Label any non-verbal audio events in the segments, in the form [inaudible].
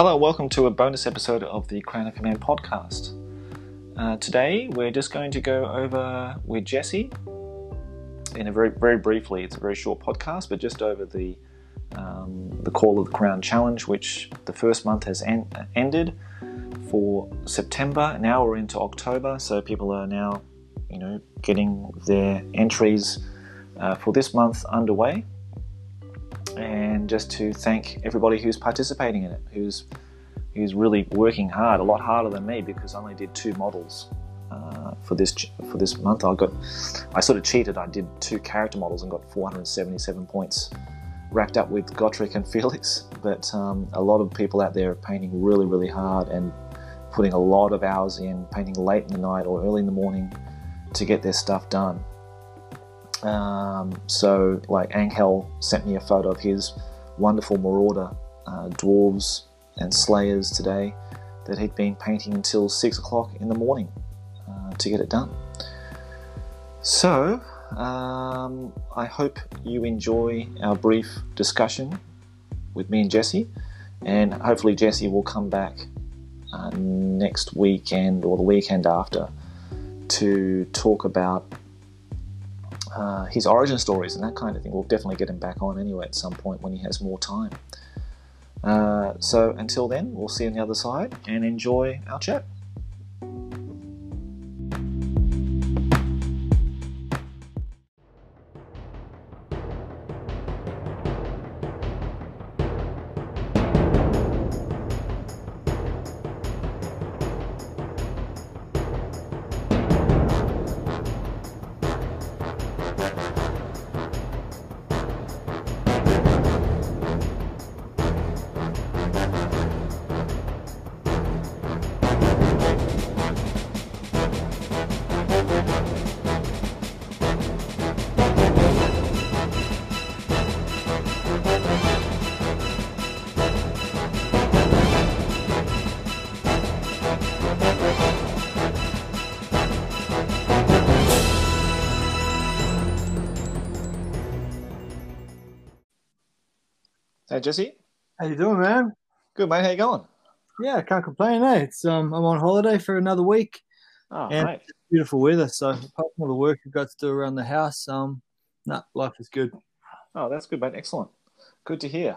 Hello, welcome to a bonus episode of the Crown of Command podcast. Uh, today, we're just going to go over with Jesse in a very, very briefly. It's a very short podcast, but just over the um, the Call of the Crown challenge, which the first month has en- ended for September. Now we're into October, so people are now, you know, getting their entries uh, for this month underway. And just to thank everybody who's participating in it, who's who's really working hard, a lot harder than me because I only did two models uh, for this for this month. I got I sort of cheated. I did two character models and got 477 points racked up with Gotrek and [laughs] Felix. But um, a lot of people out there are painting really really hard and putting a lot of hours in, painting late in the night or early in the morning to get their stuff done. Um, so, like Angel sent me a photo of his wonderful Marauder uh, dwarves and slayers today that he'd been painting until six o'clock in the morning uh, to get it done. So, um, I hope you enjoy our brief discussion with me and Jesse, and hopefully, Jesse will come back uh, next weekend or the weekend after to talk about uh, his origin stories and that kind of thing. We'll definitely get him back on anyway at some point when he has more time. Uh, so until then, we'll see you on the other side and enjoy our chat. Hey Jesse, How you doing, man? good mate. How you going? Yeah, can't complain. Eh? It's um, I'm on holiday for another week. Oh, And-. Beautiful weather. So apart from all the work I've got to do around the house, um, nah, life is good. Oh, that's good, mate. Excellent. Good to hear.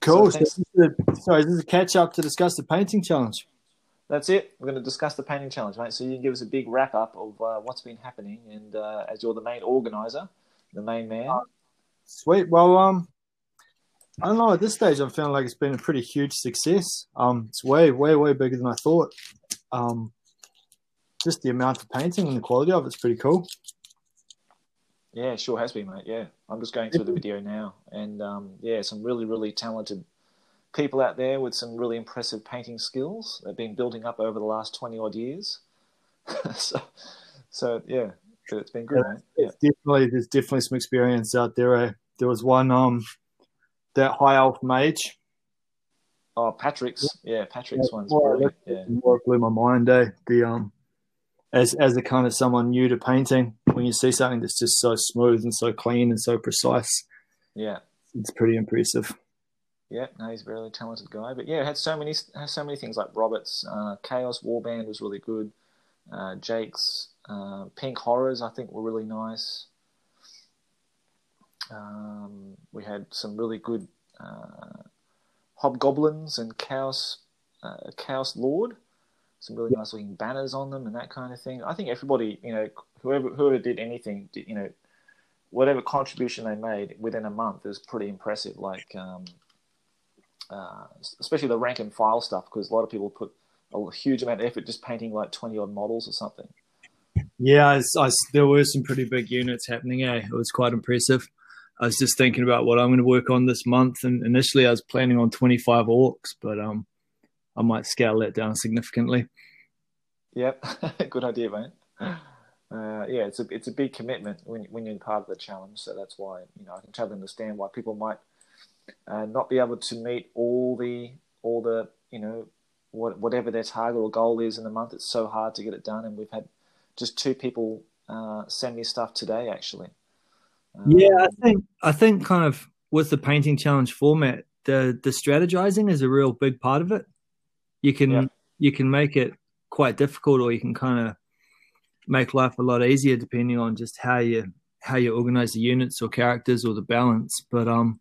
Cool. So So this is a, sorry, this is a catch up to discuss the painting challenge. That's it. We're going to discuss the painting challenge, mate. So you can give us a big wrap up of uh, what's been happening, and uh, as you're the main organizer, the main man. Sweet. Well, um, I don't know. At this stage, I'm feeling like it's been a pretty huge success. Um, it's way, way, way bigger than I thought. Um, just the amount of painting and the quality of it's pretty cool. Yeah, sure has been, mate. Yeah, I'm just going through the video now, and um, yeah, some really, really talented people out there with some really impressive painting skills. They've been building up over the last twenty odd years. [laughs] so, so yeah, but it's been good, mate. Yeah. Definitely there's definitely some experience out there. Eh? There was one um that high elf mage. Oh, Patrick's. Yeah, Patrick's one's Well, brilliant. Yeah. What blew my mind, eh? The um as as a kind of someone new to painting, when you see something that's just so smooth and so clean and so precise, Yeah. it's pretty impressive. Yeah, no, he's a really talented guy. But yeah, had so many has so many things like Roberts, uh, Chaos Warband was really good. Uh, Jake's uh, Pink Horrors, I think, were really nice. Um, we had some really good uh, Hobgoblins and Chaos uh, Chaos Lord. Some really nice looking banners on them and that kind of thing. I think everybody, you know, whoever whoever did anything, did, you know, whatever contribution they made within a month is pretty impressive. Like. Um, uh, especially the rank and file stuff, because a lot of people put a huge amount of effort just painting like 20 odd models or something. Yeah, I, I, there were some pretty big units happening. Eh? It was quite impressive. I was just thinking about what I'm going to work on this month, and initially I was planning on 25 orcs, but um, I might scale that down significantly. Yep, [laughs] good idea, mate. Uh, yeah, it's a it's a big commitment when when you're part of the challenge, so that's why you know I can totally understand why people might uh, not be able to meet all the all the you know what, whatever their target or goal is in the month. It's so hard to get it done, and we've had just two people uh, send me stuff today actually. Um, Yeah, I think I think kind of with the painting challenge format, the the strategizing is a real big part of it. You can Yeah. you can make it quite difficult, or you can kind of make life a lot easier depending on just how you how you organize the units or characters or the balance. But um,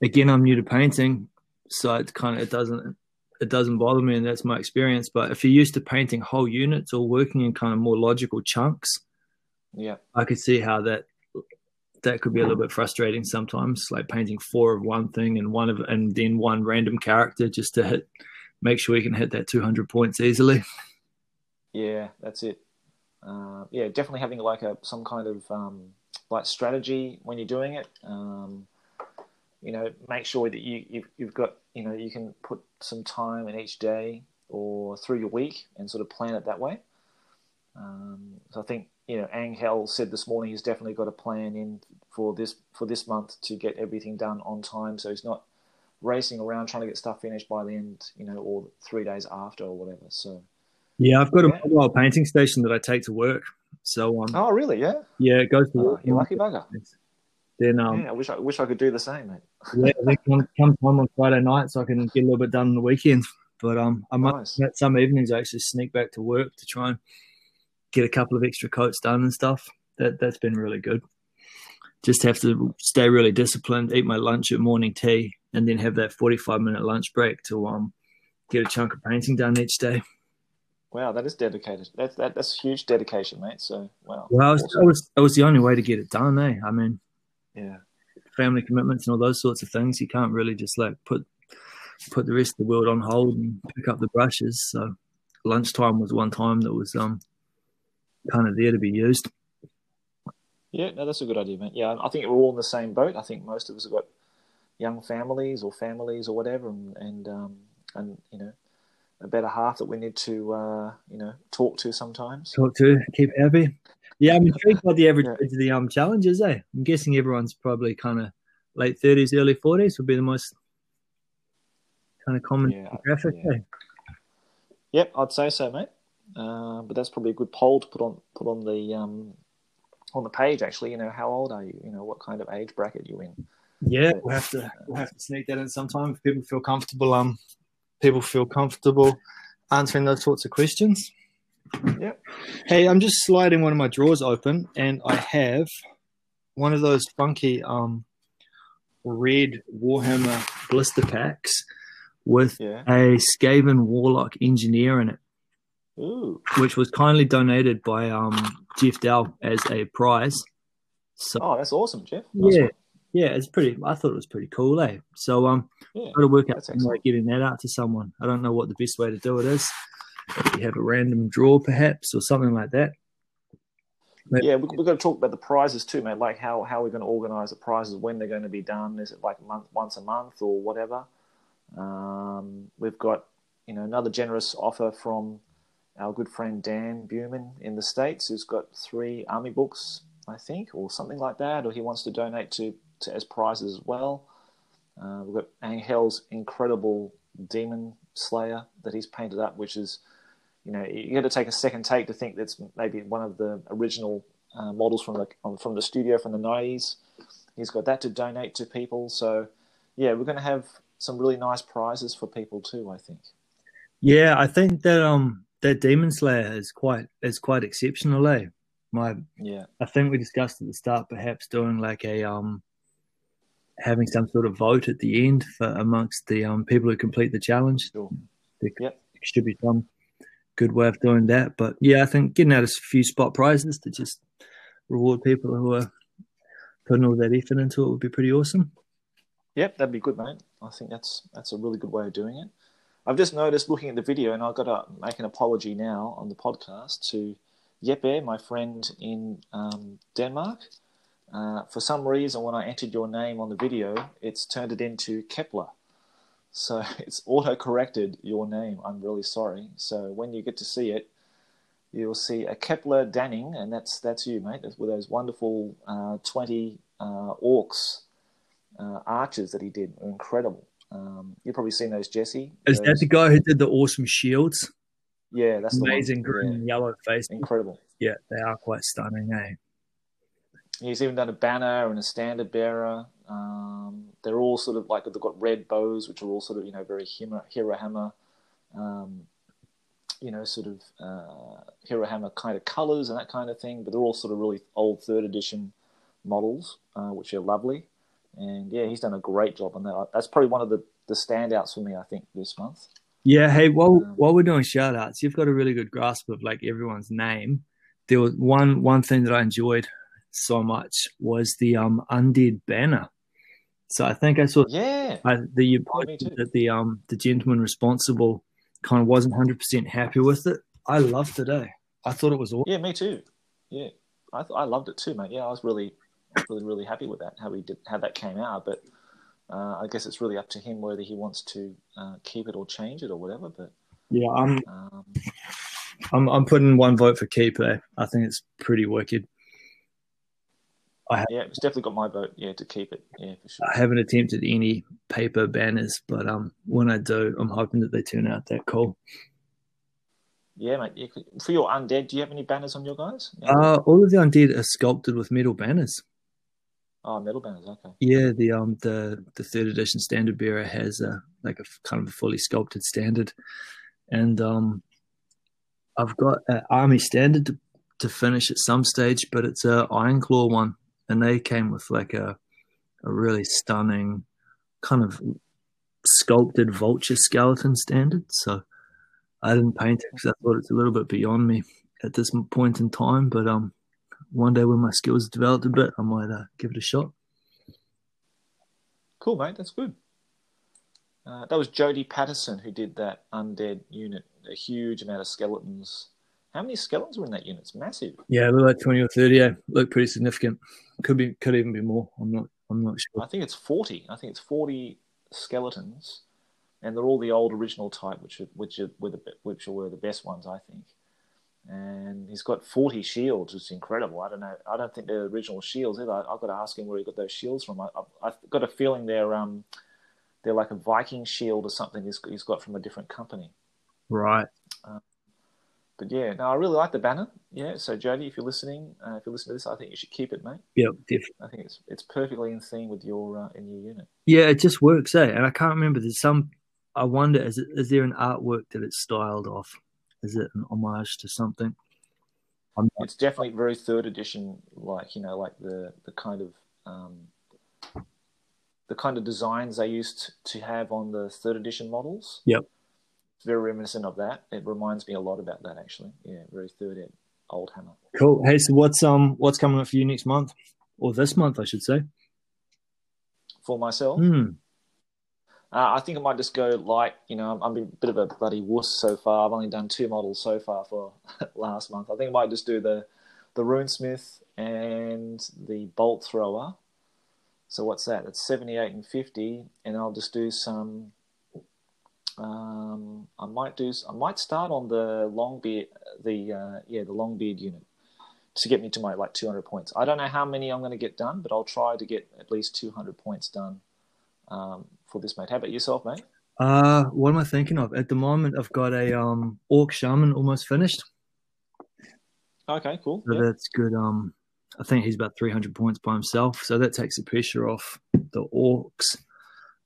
again, I'm new to painting, so it kind of it doesn't it doesn't bother me, and that's my experience. But if you're used to painting whole units or working in kind of more logical chunks, Yeah. I could see how that that could be a little bit frustrating sometimes, like painting four of one thing and one of and then one random character just to hit make sure you can hit that 200 points easily. [laughs] Yeah, that's it. Uh, yeah, definitely having like a some kind of um, like strategy when you're doing it. Um, you know, make sure that you you've, you've got you know you can put some time in each day or through your week and sort of plan it that way. Um, so I think you know Angel said this morning he's definitely got a plan in for this for this month to get everything done on time, so he's not racing around trying to get stuff finished by the end, you know, or three days after or whatever. So. Yeah, I've got a mobile painting station that I take to work. So um, Oh, really? Yeah. yeah, it goes to Oh, work. you lucky bugger. Then um, yeah, I wish I wish I could do the same, mate. yeah, come, come time on Friday night so I can get a little bit done on the weekend. But um, I might Nice. some evenings I actually sneak back to work to try and get a couple of extra coats done and stuff. That that's been really good. Just have to stay really disciplined, eat my lunch at morning tea, and then have that forty-five minute lunch break to um get a chunk of painting done each day. Wow, that is dedicated. That's that, that's huge dedication, mate. So wow. Well, I was, Awesome. that was that was the only way to get it done, eh? I mean, Yeah. family commitments and all those sorts of things. You can't really just like put put the rest of the world on hold and pick up the brushes. So lunchtime was one time that was um kind of there to be used. Yeah, no, that's a good idea, mate. Yeah, I think we're all in the same boat. I think most of us have got young families or families or whatever, and and um, and you know, a better half that we need to uh, you know talk to sometimes. Talk to, keep happy. Yeah, I'm intrigued by the average Yeah. age of the um challenges, eh? I'm guessing everyone's probably kind of late thirties, early forties would be the most kind of common Yeah, graphic. yeah. Eh? Yep, I'd say so, mate. Uh, but that's probably a good poll to put on put on the um, on the page. Actually, you know, how old are you? You know, what kind of age bracket you in? Yeah, we'll have to we'll have to sneak that in sometime if people feel comfortable. Um, people feel comfortable answering those sorts of questions. Yep. Hey, I'm just sliding one of my drawers open, and I have one of those funky um red Warhammer blister packs with Yeah. a Skaven Warlock engineer in it, Ooh. which was kindly donated by um Jeff Dell as a prize. So Oh, that's awesome, Jeff. Nice yeah, one. yeah, it's pretty. I thought it was pretty cool, eh? So um, Yeah. got to work out That's some way of getting that out to someone. I don't know what the best way to do it is. If you have a random draw, perhaps, or something like that. Maybe- Yeah, we, we've got to talk about the prizes too, mate. Like how how we're going to organise the prizes, when they're going to be done. Is it like month once a month or whatever? Um, we've got you know another generous offer from our good friend Dan Buman in the states, who's got three army books, I think, or something like that, or he wants to donate to, to as prizes as well. Uh, we've got Angel's incredible Demon Slayer that he's painted up, which is you know you got to take a second take to think that's maybe one of the original uh, models from the um, from the studio from the nineties. He's got that to donate to people. So yeah, we're going to have some really nice prizes for people too. I think. Yeah, I think that um that Demon Slayer is quite is quite exceptional, eh? My Yeah, I think we discussed at the start perhaps doing like a um having some sort of vote at the end for amongst the um people who complete the challenge. Sure. There Yep. should be some good way of doing that. But yeah, I think getting out a few spot prizes to just reward people who are putting all that effort into it would be pretty awesome. Yep, that'd be good, mate. I think that's that's a really good way of doing it. I've just noticed looking at the video, and I've got to make an apology now on the podcast to Jeppe, my friend in um, Denmark. Uh, for some reason, when I entered your name on the video, it's turned it into Kepler. So [laughs] it's auto corrected your name. I'm really sorry. So when you get to see it, you'll see a Kepler Danning, and that's that's you, mate, with those wonderful uh, 20 uh, orcs uh, arches that he did incredible. Um, you've probably seen those, Jesse. Is that the guy who did the awesome shields? yeah, that's. Amazing green Yeah, and yellow face. incredible. Yeah, they are quite stunning, eh? He's even done a banner and a standard bearer. Um, they're all sort of like they've got red bows, which are all sort of you know very Hero Hammer, um, you know, sort of uh, Hero Hammer kind of colors and that kind of thing. But they're all sort of really old third edition models, uh, which are lovely. And yeah, he's done a great job on that. That's probably one of the, the standouts for me, I think, this month. Yeah, hey, while um, while we're doing shout outs, you've got a really good grasp of like everyone's name. There was one one thing that I enjoyed so much was the um undead banner. So I think I saw yeah I, the you put that the um the gentleman responsible kind of wasn't hundred percent happy with it. I loved it. Eh? I thought it was awesome. Yeah, me too. Yeah, I th- I loved it too, mate. Yeah, I was really really really happy with that how he did how that came out. But uh, I guess it's really up to him whether he wants to uh, keep it or change it or whatever. But yeah, I'm um, I'm I'm putting one vote for keep there. I think it's pretty wicked. I have, yeah, it's definitely got my vote. Yeah, to keep it. Yeah, for sure. I haven't attempted any paper banners, but um, when I do, I'm hoping that they turn out that cool. Yeah, mate. For your undead, do you have any banners on your guys? Yeah. Uh, all of the undead are sculpted with metal banners. Oh, metal banners. Okay. Yeah, the um the the third edition standard bearer has a like a kind of a fully sculpted standard, and um, I've got an army standard to, to finish at some stage, but it's a Iron Claw one and they came with like a a really stunning kind of sculpted vulture skeleton standard. So I didn't paint it because I thought it's a little bit beyond me at this point in time. But um, one day when my skills developed a bit, I might uh, give it a shot. Cool, mate. That's good. Uh, that was Jody Patterson who did that undead unit. A huge amount of skeletons how many skeletons were in that unit? It's massive. Yeah, look like twenty or thirty. Yeah, look pretty significant. Could be, could even be more. I'm not, I'm not sure. I think it's forty. I think it's forty skeletons, and they're all the old original type, which are, which are, were the which were the best ones, I think. And he's got forty shields, which is incredible. I don't know. I don't think they're original shields either. I, have got to ask him where he got those shields from. I, have got a feeling they're um, they're like a Viking shield or something. He's, he's got from a different company. Right. Um, but yeah, no, I really like the banner. Yeah, so Jody, if you're listening, uh, if you listen to this, I think you should keep it, mate. Yeah, definitely. I think it's it's perfectly in theme with your uh, in your unit. Yeah, it just works, eh? And I can't remember. There's some. I wonder, is it, is there an artwork that it's styled off? Is it an homage to something? It's definitely very third edition, like you know, like the the kind of um, the kind of designs they used to have on the third edition models. Yep it's very reminiscent of that. It reminds me a lot about that actually. Yeah, very third ed, old hammer. Cool. Hey, so what's um what's coming up for you next month, or this month, I should say? For myself, mm. Uh, I think I might just go light. You know, I'm, I'm, a bit of a bloody wuss so far. I've only done two models so far for [laughs] last month. I think I might just do the the runesmith and the bolt thrower. So what's that? It's 78 and 50, and I'll just do some um, I might do. I might start on the long beard, the uh, yeah, the long beard unit to get me to my like 200 points. I don't know how many I'm going to get done, but I'll try to get at least 200 points done um, for this, mate. How about yourself, mate? Uh, what am I thinking of? At the moment, I've got a um orc shaman almost finished. Okay, cool. So that's good. Um, I think he's about 300 points by himself, so that takes the pressure off the orcs.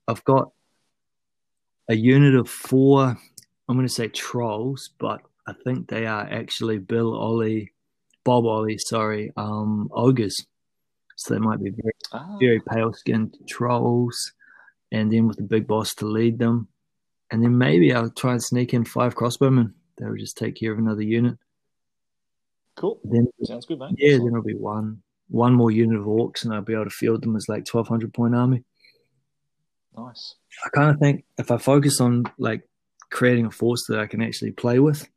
I've got a unit of four, I'm going to say trolls, but I think they are actually Bill Ollie, Bob Ollie, sorry, um, ogres. So they might be very, ah. very pale skinned trolls, and then with the big boss to lead them. And then maybe I'll try and sneak in five crossbowmen. They'll just take care of another unit. Cool. Then sounds good, mate. Yeah, then it'll be one one more unit of orcs, and I'll be able to field them as like twelve hundred point army. Nice. I kind of think if I focus on like creating a force that I can actually play with,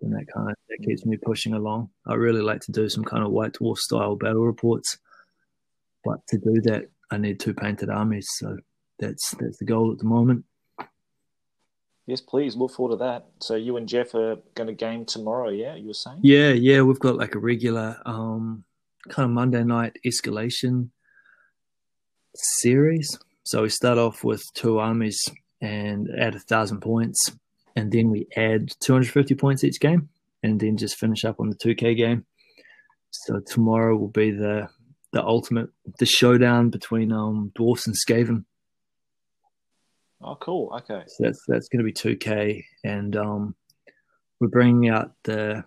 then that kind of that keeps me pushing along. I really like to do some kind of White Dwarf style battle reports, but to do that, I need two painted armies. So that's that's the goal at the moment. Yes, please look forward to that. So you and Jeff are going to game tomorrow, yeah? You were saying? Yeah, yeah. We've got like a regular um, kind of Monday night escalation series so we start off with two armies and add a thousand points, and then we add 250 points each game, and then just finish up on the 2K game. So tomorrow will be the the ultimate the showdown between um, dwarfs and Skaven Oh, cool. Okay. So that's that's going to be 2K, and um, we're bringing out the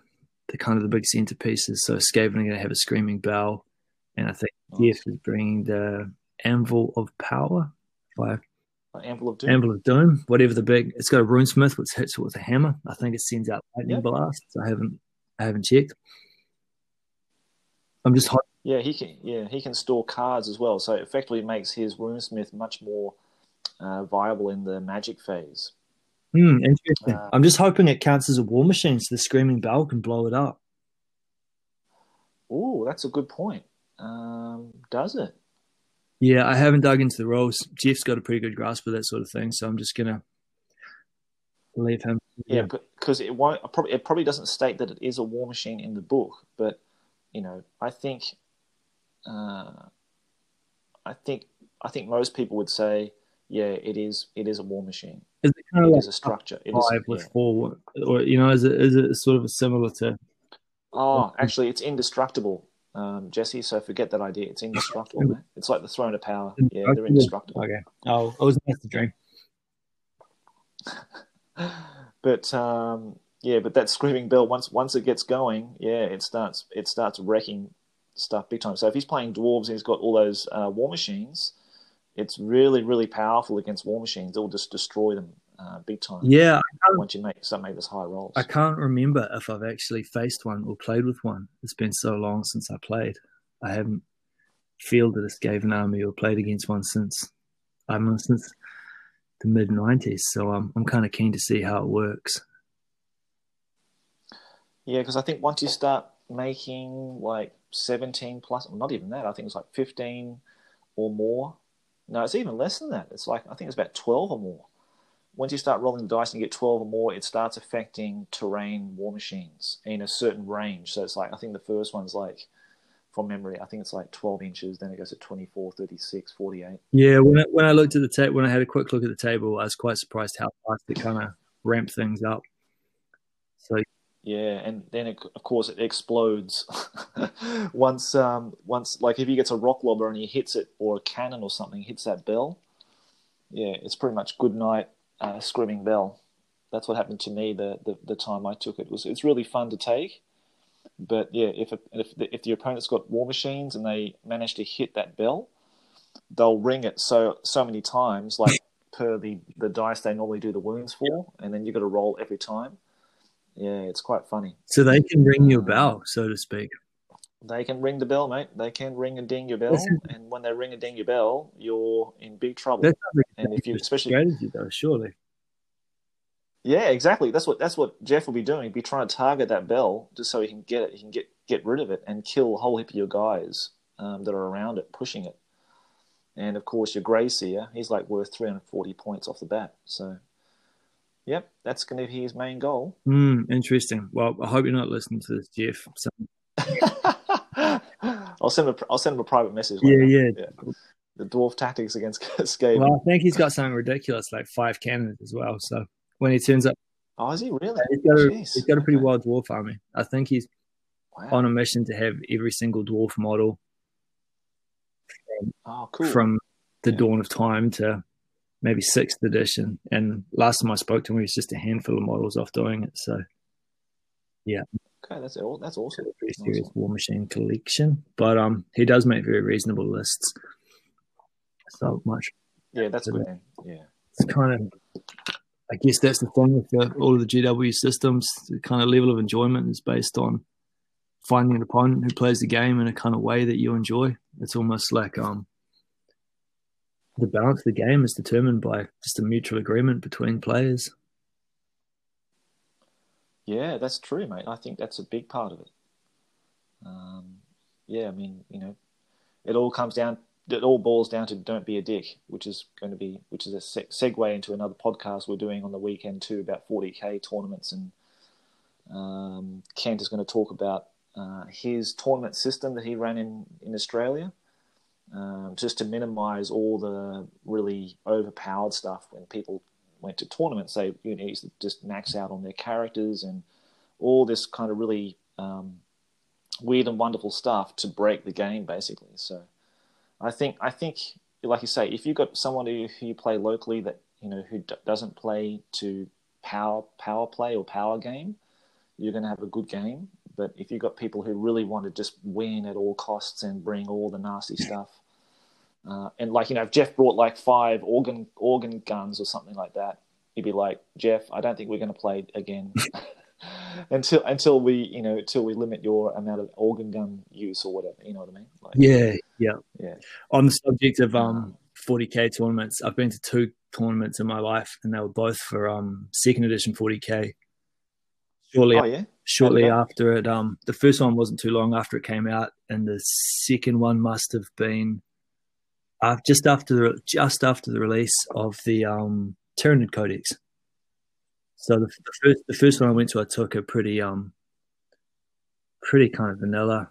the kind of the big centerpieces. So Skaven are going to have a Screaming Bell, and I think Nice. Jeff is bringing the Anvil of Power. By Anvil of Doom. Anvil of Doom, whatever the big. It's got a runesmith which hits it with a hammer. I think it sends out lightning Yep. blasts. I haven't I haven't checked. I'm just hoping. Yeah, he can. Yeah, he can store cards as well. So it effectively makes his runesmith much more uh, viable in the magic phase. Hmm, interesting. Uh, I'm just hoping it counts as a war machine, so the screaming bell can blow it up. Oh, that's a good point. Um, does it? Yeah, I haven't dug into the roles. Jeff's got a pretty good grasp of that sort of thing, so I'm just gonna leave him. Yeah, because it won't. Probably it probably doesn't state that it is a war machine in the book, but you know, I think, uh, I think, I think most people would say, yeah, it is. It is a war machine. Is it kind It of like is a structure. It is. with yeah. four, or you know, is it is it sort of similar to? Oh, actually, it's indestructible, um, Jesse. So forget that idea. It's indestructible. It's like the throne of power. [laughs] Yeah, they're indestructible. Okay. Oh, it was nice to dream. [laughs] But um, yeah, but that screaming bell once once it gets going, yeah, it starts it starts wrecking stuff big time. So if he's playing dwarves and he's got all those uh, war machines, it's really really powerful against war machines. It'll just destroy them uh, big time. Yeah, Once you make some make those high rolls. I can't remember if I've actually faced one or played with one. It's been so long since I played. I haven't fielded a Skaven army or played against one since I don't since the mid '90s. So I'm I'm kind of keen to see how it works. Yeah, because I think once you start making like 17 plus, not even that, I think it's like 15 or more. No, it's even less than that. It's like, I think it's about 12 or more. Once you start rolling the dice and you get 12 or more, it starts affecting terrain war machines in a certain range. So it's like, I think the first one's like, from memory, I think it's like 12 inches, then it goes to 24, 36, 48. Yeah, when I, when I looked at the table, when I had a quick look at the table, I was quite surprised how fast it kind of ramped things up. So Yeah, and then it, of course it explodes [laughs] once um once like if he gets a rock lobber and he hits it or a cannon or something hits that bell. Yeah, it's pretty much good night, uh, screaming bell. That's what happened to me the, the the time I took it. it was it's really fun to take, but yeah, if if the, if the opponent's got war machines and they manage to hit that bell, they'll ring it so so many times like [laughs] per the the dice they normally do the wounds for, and then you've got to roll every time. Yeah, it's quite funny. so they can ring your bell, so to speak. They can ring the bell, mate. They can ring and ding your bell, and when they ring and ding your bell, you're in big trouble. That sounds like a And if you, especially, strategy, though, surely. yeah, exactly. That's what that's what Jeff will be doing. He'll be trying to target that bell just so he can get it. He can get get rid of it and kill a whole heap of your guys um, that are around it, pushing it. And of course, your Grey Seer, he's like worth 340 points off the bat. So, yep, that's going to be his main goal. Hmm, interesting. Well, I hope you're not listening to this, Jeff. So, [laughs] I'll send him a, I'll send him a private message. yeah, later. yeah. The dwarf tactics against [laughs] Skaven. Well, I think he's got something ridiculous, like five cannons as well. So when he turns up, oh, is he really? he's got a, he's got a pretty wild dwarf army. I think he's Wow. on a mission to have every single dwarf model Oh, cool. from the Yeah. dawn of time to maybe sixth edition. And last time I spoke to him, he was just a handful of models off doing it. So yeah. okay, that's all. That's awesome. pretty serious one. War Machine collection. But um, he does make very reasonable lists. So much. Yeah, that's good. Yeah. It's kind of, I guess that's the thing with the, all of the GW systems. The kind of level of enjoyment is based on finding an opponent who plays the game in a kind of way that you enjoy. It's almost like um, the balance of the game is determined by just a mutual agreement between players. Yeah, that's true, mate. I think that's a big part of it. Um, yeah, I mean, you know, it all comes down. It all boils down to "Don't be a dick," which is going to be, which is a se- segue into another podcast we're doing on the weekend too about 40k tournaments, and um, Kent is going to talk about uh, his tournament system that he ran in in Australia, um, just to minimise all the really overpowered stuff when people went to tournaments. They you know, used to just max out on their characters and all this kind of really um, weird and wonderful stuff to break the game, basically. So, I think I think like you say, if you've got someone who, who you play locally that you know who d- doesn't play to power power play or power game, you're going to have a good game. But if you've got people who really want to just win at all costs and bring all the nasty stuff, uh, and like you know, if Jeff brought like five organ organ guns or something like that, he'd be like, Jeff, I don't think we're going to play again [laughs] [laughs] until until we you know until we limit your amount of organ gun use or whatever. You know what I mean? Like, yeah, yeah, yeah. On the subject of um 40k tournaments, I've been to two tournaments in my life, and they were both for um second edition 40k. Shortly, oh, yeah? shortly after it, um, the first one wasn't too long after it came out, and the second one must have been uh, just after the just after the release of the um Tyranid Codex. So the, the, first the first one I went to, I took a pretty um pretty kind of vanilla.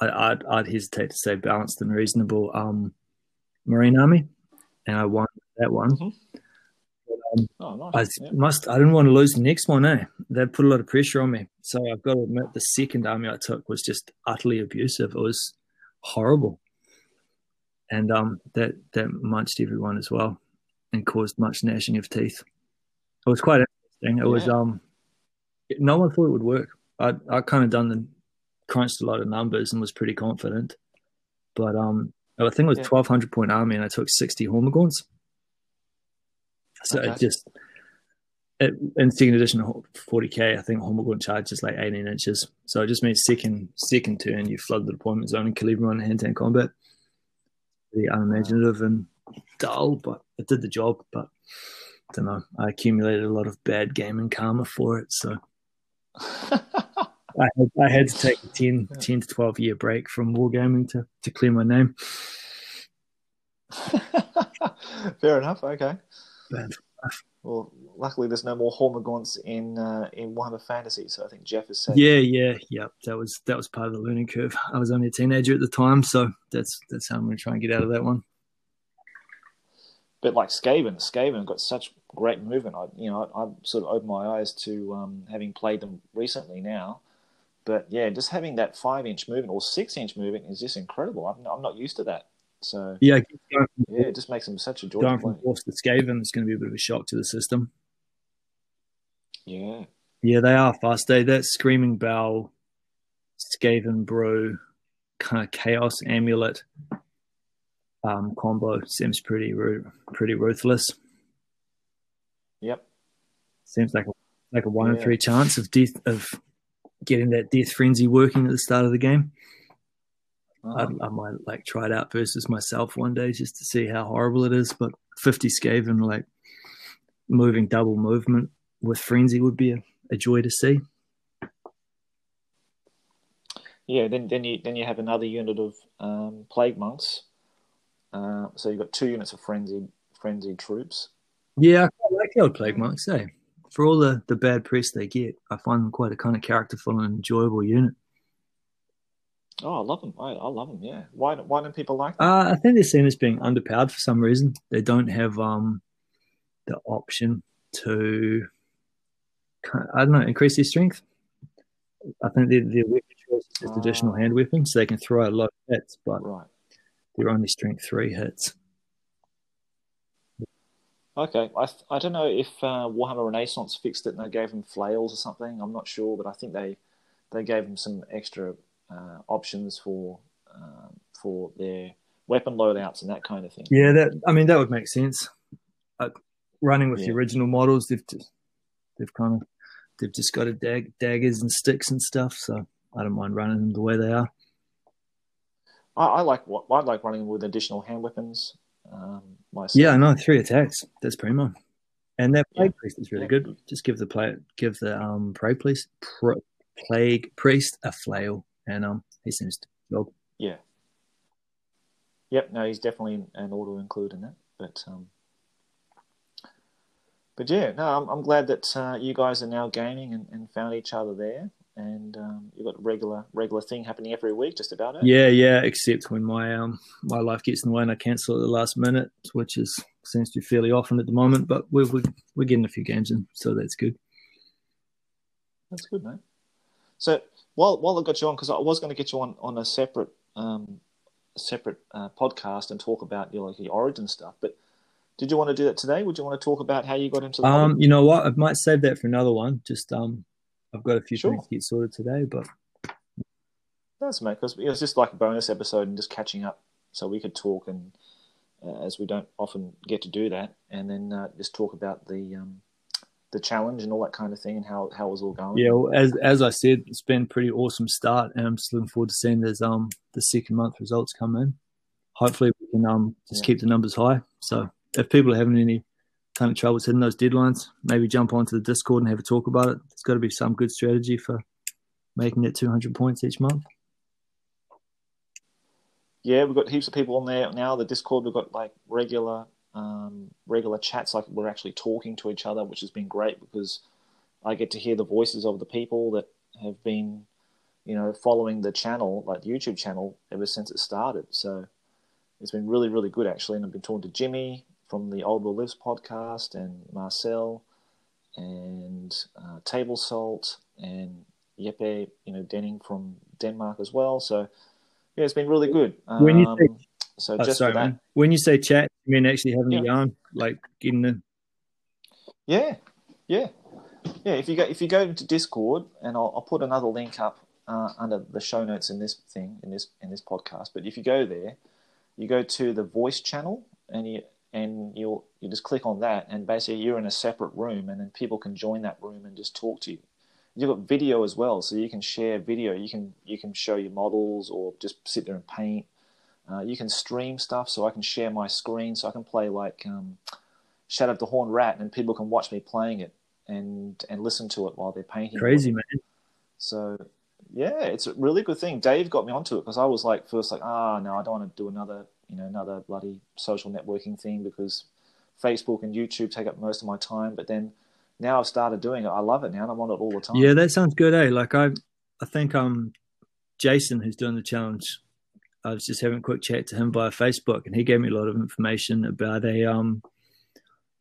I, would I'd hesitate to say balanced and reasonable um Marine Army, and I won that one. Mm-hmm. Um, oh, nice. I yeah. must. I didn't want to lose the next one. Eh? They put a lot of pressure on me. So I've got to admit, the second army I took was just utterly abusive. It was horrible, and um, that that munched everyone as well, and caused much gnashing of teeth. It was quite interesting. It yeah. was um, no one thought it would work. I I kind of done the crunched a lot of numbers and was pretty confident, but um, I think it was yeah. twelve hundred point army, and I took sixty Hormagaunts. So okay. it just it, in second edition 40k, I think Hormagaunt charge is like 18 inches. So it just means second second turn you flood the deployment zone and kill everyone in hand to hand combat. Unimaginative and dull, but it did the job. But I don't know. I accumulated a lot of bad gaming karma for it, so [laughs] I, had, I had to take a 10, 10 to 12 year break from wargaming to, to clear my name. [laughs] Fair enough. Okay. Well, luckily there's no more Hormagaunts in uh, in Warhammer Fantasy, so I think Jeff is safe. Yeah, yeah, yeah. That was that was part of the learning curve. I was only a teenager at the time, so that's that's how I'm going to try and get out of that one. But like Skaven, Skaven got such great movement. I you know I, I sort of opened my eyes to um, having played them recently now. But yeah, just having that five inch movement or six inch movement is just incredible. I'm, I'm not used to that. So yeah, yeah, it just makes them such a joy. Going from Force to Skaven is going to be a bit of a shock to the system. Yeah, yeah, they are fast. They that screaming bell, Skaven brew, kind of chaos amulet um, combo seems pretty pretty ruthless. Yep, seems like a, like a one yeah. in three chance of death of getting that death frenzy working at the start of the game. Uh-huh. I, I, might like try it out versus myself one day just to see how horrible it is. But 50 Skaven, like moving double movement with frenzy would be a, a joy to see. Yeah, then then you then you have another unit of um, plague monks. Uh, so you've got two units of frenzied frenzied troops. Yeah, I like the old plague monks. Eh? For all the, the bad press they get, I find them quite a kind of characterful and enjoyable unit. Oh, I love them. I, I love them. Yeah. Why? Why don't people like them? Uh, I think they're seen as being underpowered for some reason. They don't have um the option to I don't know increase their strength. I think their, their weapon choice is just additional hand weapons, so they can throw a lot of hits, but right. they're only strength three hits. Okay, I I don't know if uh, Warhammer Renaissance fixed it and they gave them flails or something. I'm not sure, but I think they they gave them some extra uh, options for um, for their weapon loadouts and that kind of thing. Yeah, that I mean that would make sense. Uh, running with yeah. the original models, they've just, they've kind of they've just got a dag- daggers and sticks and stuff. So I don't mind running them the way they are. I, I like what I like running with additional hand weapons. Um, myself. Yeah, I know three attacks. That's primo. And that plague yeah. priest is really yeah. good. Just give the play, give the um plague priest, plague priest a flail and um, he seems to well. Yeah. Yep. No, he's definitely an auto include in that, but um, but yeah, no, I'm, I'm glad that uh, you guys are now gaming and, and found each other there, and um, you've got a regular regular thing happening every week, just about it. Yeah, yeah, except when my um my life gets in the way and I cancel at the last minute, which is seems to be fairly often at the moment. But we're we're, we're getting a few games in, so that's good. That's good, mate. So while while I got you on, because I was going to get you on on a separate um, separate uh, podcast and talk about your like your origin stuff, but Did you want to do that today? Would you want to talk about how you got into the Um, hobby? you know what? I might save that for another one. Just um, I've got a few Sure. things to get sorted today, but That's mate, because it was just like a bonus episode and just catching up, so we could talk and uh, as we don't often get to do that, and then uh, just talk about the um, the challenge and all that kind of thing and how how it was all going. yeah, well, as as I said, it's been a pretty awesome start, and I'm just looking forward to seeing those um the second month results come in. Hopefully, we can um just Yeah. keep the numbers high. So if people are having any kind of troubles hitting those deadlines, maybe jump onto the Discord and have a talk about it. There's got to be some good strategy for making it 200 points each month. yeah, we've got heaps of people on there now. The Discord, we've got like regular um, regular chats, like we're actually talking to each other, which has been great because I get to hear the voices of the people that have been, you know, following the channel, like the YouTube channel, ever since it started. So it's been really, really good actually. And I've been talking to Jimmy from the Old Will Lives podcast, and Marcel, and uh, Table Salt, and Jeppe, you know, Denning from Denmark as well. So yeah, it's been really good. Um, you say- so Oh, just sorry, that. When you say chat, you mean actually having Yeah. a yarn, like getting in? Yeah, yeah, yeah. If you go if you go into Discord, and I'll, I'll put another link up uh, under the show notes in this thing in this in this podcast. But if you go there, you go to the voice channel, and you and you'll you just click on that, and basically you're in a separate room, and then people can join that room and just talk to you. You've got video as well, so you can share video. You can you can show your models or just sit there and paint. Uh, you can stream stuff, so I can share my screen, so I can play like um, Shadow of the Horned Rat, and people can watch me playing it and and listen to it while they're painting. Crazy, man. So yeah, it's a really good thing. Dave got me onto it because I was like first like ah no I don't want to do another you know another bloody social networking thing because Facebook and YouTube take up most of my time. But then now I've started doing it. I love it now and I'm on it all the time. Yeah, that sounds good, eh? Like I, I think um, Jason, who's doing the challenge, I was just having a quick chat to him via Facebook, and he gave me a lot of information about a um,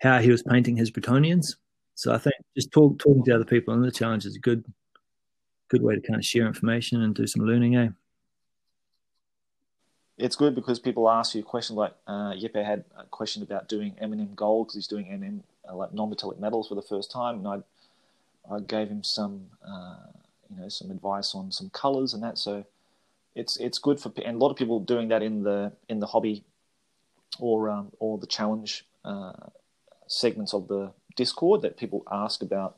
how he was painting his Bretonnians. So I think just talk, talking to other people in the challenge is a good, good way to kind of share information and do some learning, eh? it's good because people ask you questions like uh, Jeppe had a question about doing M&M gold because he's doing M&M uh, like non-metallic metals for the first time, and I I gave him some uh, you know some advice on some colors and that. So it's it's good for and a lot of people doing that in the in the hobby or um, or the challenge uh, segments of the Discord that people ask about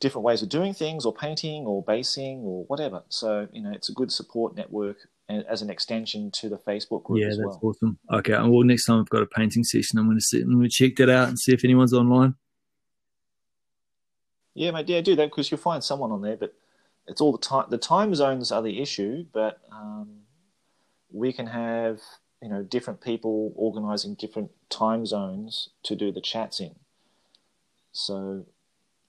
different ways of doing things or painting or basing or whatever. So you know it's a good support network as an extension to the Facebook group yeah, that's well. awesome. Okay, well, next time I've got a painting session, I'm going to sit and to check that out and see if anyone's online. Yeah, mate. Yeah, do that because you'll find someone on there. But it's all the time. The time zones are the issue, but um, we can have you know different people organizing different time zones to do the chats in. So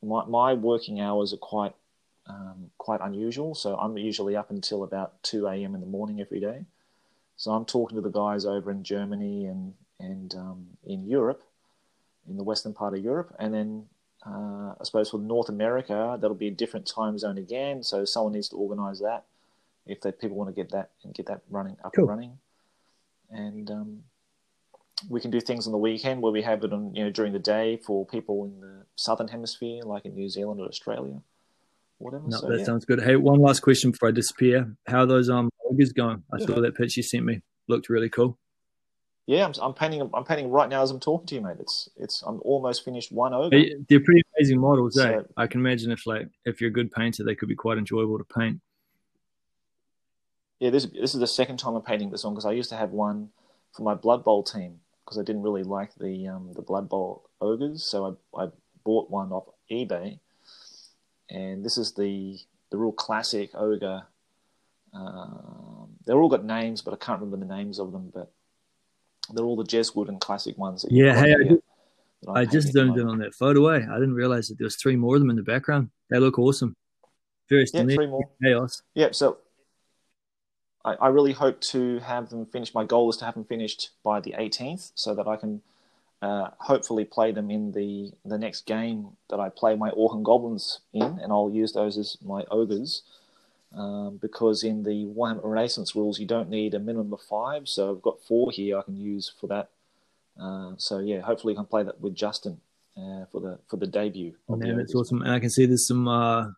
my my working hours are quite um, quite unusual. So I'm usually up until about two a.m. in the morning every day. So I'm talking to the guys over in Germany and and um, in Europe, in the western part of Europe, and then uh, I suppose for North America, that'll be a different time zone again. So someone needs to organise that if they people want to get that and get that running up Cool. and running. And um, we can do things on the weekend where we have it on you know during the day for people in the southern hemisphere, like in New Zealand or Australia, whatever. No, so that yeah. sounds good. Hey, one last question before I disappear. How are those um going? I Yeah. saw that pitch you sent me. Looked really cool. Yeah, I'm, I'm painting. I'm painting right now as I'm talking to you, mate. It's it's. I'm almost finished one ogre. They- They're pretty amazing models, eh? I can imagine if like if you're a good painter, they could be quite enjoyable to paint. Yeah, this this is the second time I'm painting this one because I used to have one for my Blood Bowl team because I didn't really like the um, the Blood Bowl ogres, so I, I bought one off eBay, and this is the the real classic ogre. Um, they're all got names, but I can't remember the names of them. But they're all the Jeswood and classic ones. That Yeah, hey, I here that I'm I just painting at the zoomed in on that photo. Eh? I didn't realize that there was three more of them in the background. They look awesome. Very Yeah, three more. chaos. Yep. So I, I really hope to have them finished. My goal is to have them finished by the 18th, so that I can uh, hopefully play them in the the next game that I play my Orhan Goblins in, and I'll use those as my ogres. Um, because in the Warhammer Renaissance rules, you don't need a minimum of five, so I've got four here I can use for that Uh, so yeah, hopefully I can play that with Justin uh, for the for the debut. Oh, man, that's awesome, and I can see there's some uh,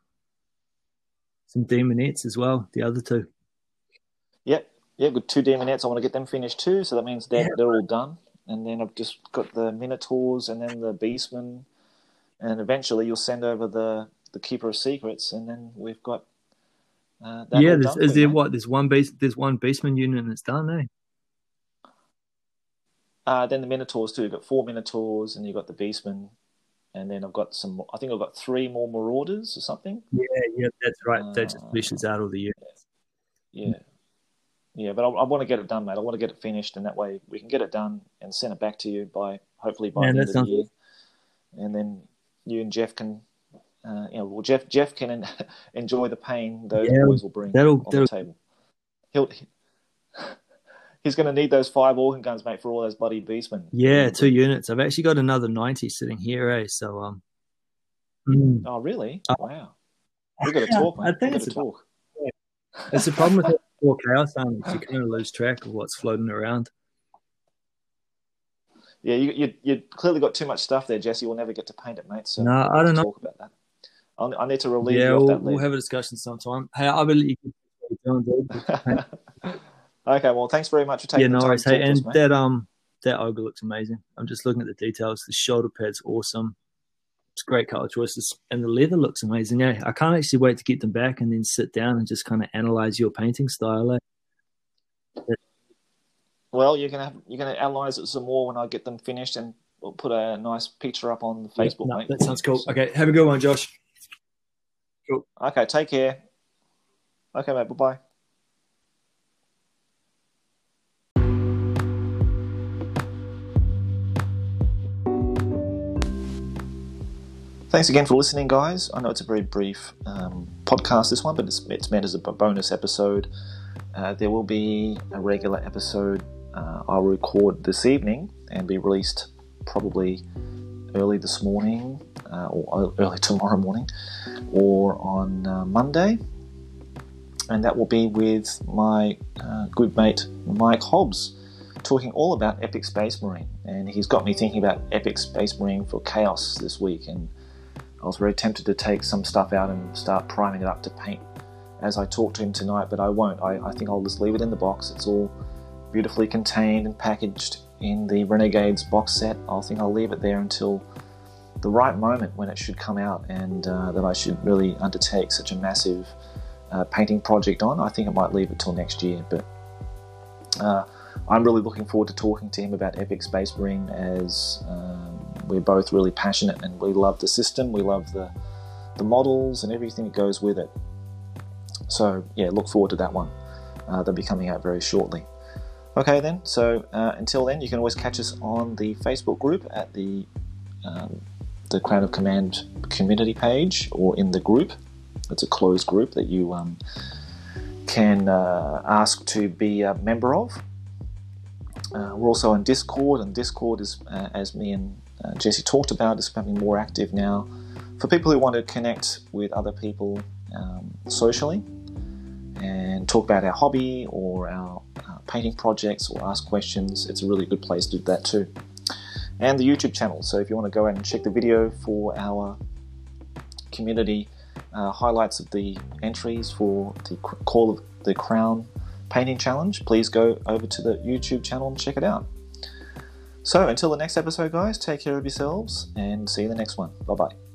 some demonettes as well. The other two. Yep, yeah, with two demonettes. I want to get them finished too. So that means they're yeah. they're all done, and then I've just got the minotaurs, and then the beastmen, and eventually you'll send over the the keeper of secrets, and then we've got. Uh, yeah, is there what? There's one base. There's one beastman unit, and it's done, eh? Uh, then the Minotaurs too. You've got four Minotaurs, and you've got the Beastmen, and then I've got some. I think I've got three more Marauders or something. Yeah, yeah, that's right. Uh, that just finishes out all the year. Yeah, yeah, but I, I, want to get it done, mate. I want to get it finished, and that way we can get it done and send it back to you by hopefully by the end of the year, and then you and Jeff can. Uh, you know, well, Jeff Jeff can [laughs] enjoy the pain those yeah, boys will bring that'll, on that'll, the table. He'll [laughs] he's going to need those five organ guns, mate, for all those bloody beastmen. Yeah, two units. I've actually got another ninety sitting here, eh? So um. Mm. Oh really? Uh, wow. We got to talk, mate. I think it's a talk. Yeah. It's a problem with [laughs] four chaos armies. You kind of lose track of what's floating around. Yeah, you you you clearly got too much stuff there, Jesse. We'll never get to paint it, mate. So no, I don't know. Talk about that. I'll, i need to relieve yeah, you we'll, we'll have a discussion sometime. Hey, I believe you. [laughs] Okay, well, thanks very much for taking. The time. Yeah, no worries. Hey, and us, that um that ogre looks amazing. I'm just looking at the details. The shoulder pad's awesome. It's great color choices, and the leather looks amazing. Yeah, I can't actually wait to get them back and then sit down and just kind of analyze your painting style. Eh? Well, you're gonna have, you're gonna analyze it some more when I get them finished, and we'll put a nice picture up on Facebook. no, that sounds cool. Okay, have a good one, Josh. Cool. Okay, take care. Okay, mate. Bye bye. Thanks again for listening, guys. I know it's a very brief um, podcast, this one, but it's, it's, meant as a bonus episode. Uh, there will be a regular episode uh, I'll record this evening and be released probably early this morning uh, or early tomorrow morning or on uh, Monday. And that will be with my uh, good mate Mike Hobbs talking all about Epic Space Marine. And he's got me thinking about Epic Space Marine for Chaos this week. And I was very tempted to take some stuff out and start priming it up to paint as I talk to him tonight, but I won't. I, I think I'll just leave it in the box. It's all beautifully contained and packaged in the Renegades box set. I think I'll leave it there until the right moment when it should come out and uh, that I should really undertake such a massive uh, painting project on. I think I might leave it till next year, but uh, I'm really looking forward to talking to him about Epic Space Marine as um, we're both really passionate and we love the system, we love the, the models and everything that goes with it. So, yeah, look forward to that one. Uh, they'll be coming out very shortly. Okay, then, so uh, until then, you can always catch us on the Facebook group at the, um, the Crown of Command community page or in the group. It's a closed group that you um, can uh, ask to be a member of. Uh, we're also on Discord, and Discord is, uh, as me and uh, Jesse talked about, is becoming more active now for people who want to connect with other people um, socially and talk about our hobby or our uh, painting projects or ask questions. It's a really good place to do that too. And the YouTube channel. So if you want to go and check the video for our community uh, highlights of the entries for the Call of the Crown painting challenge, please go over to the YouTube channel and check it out. So until the next episode, guys, take care of yourselves and see you in the next one. Bye bye.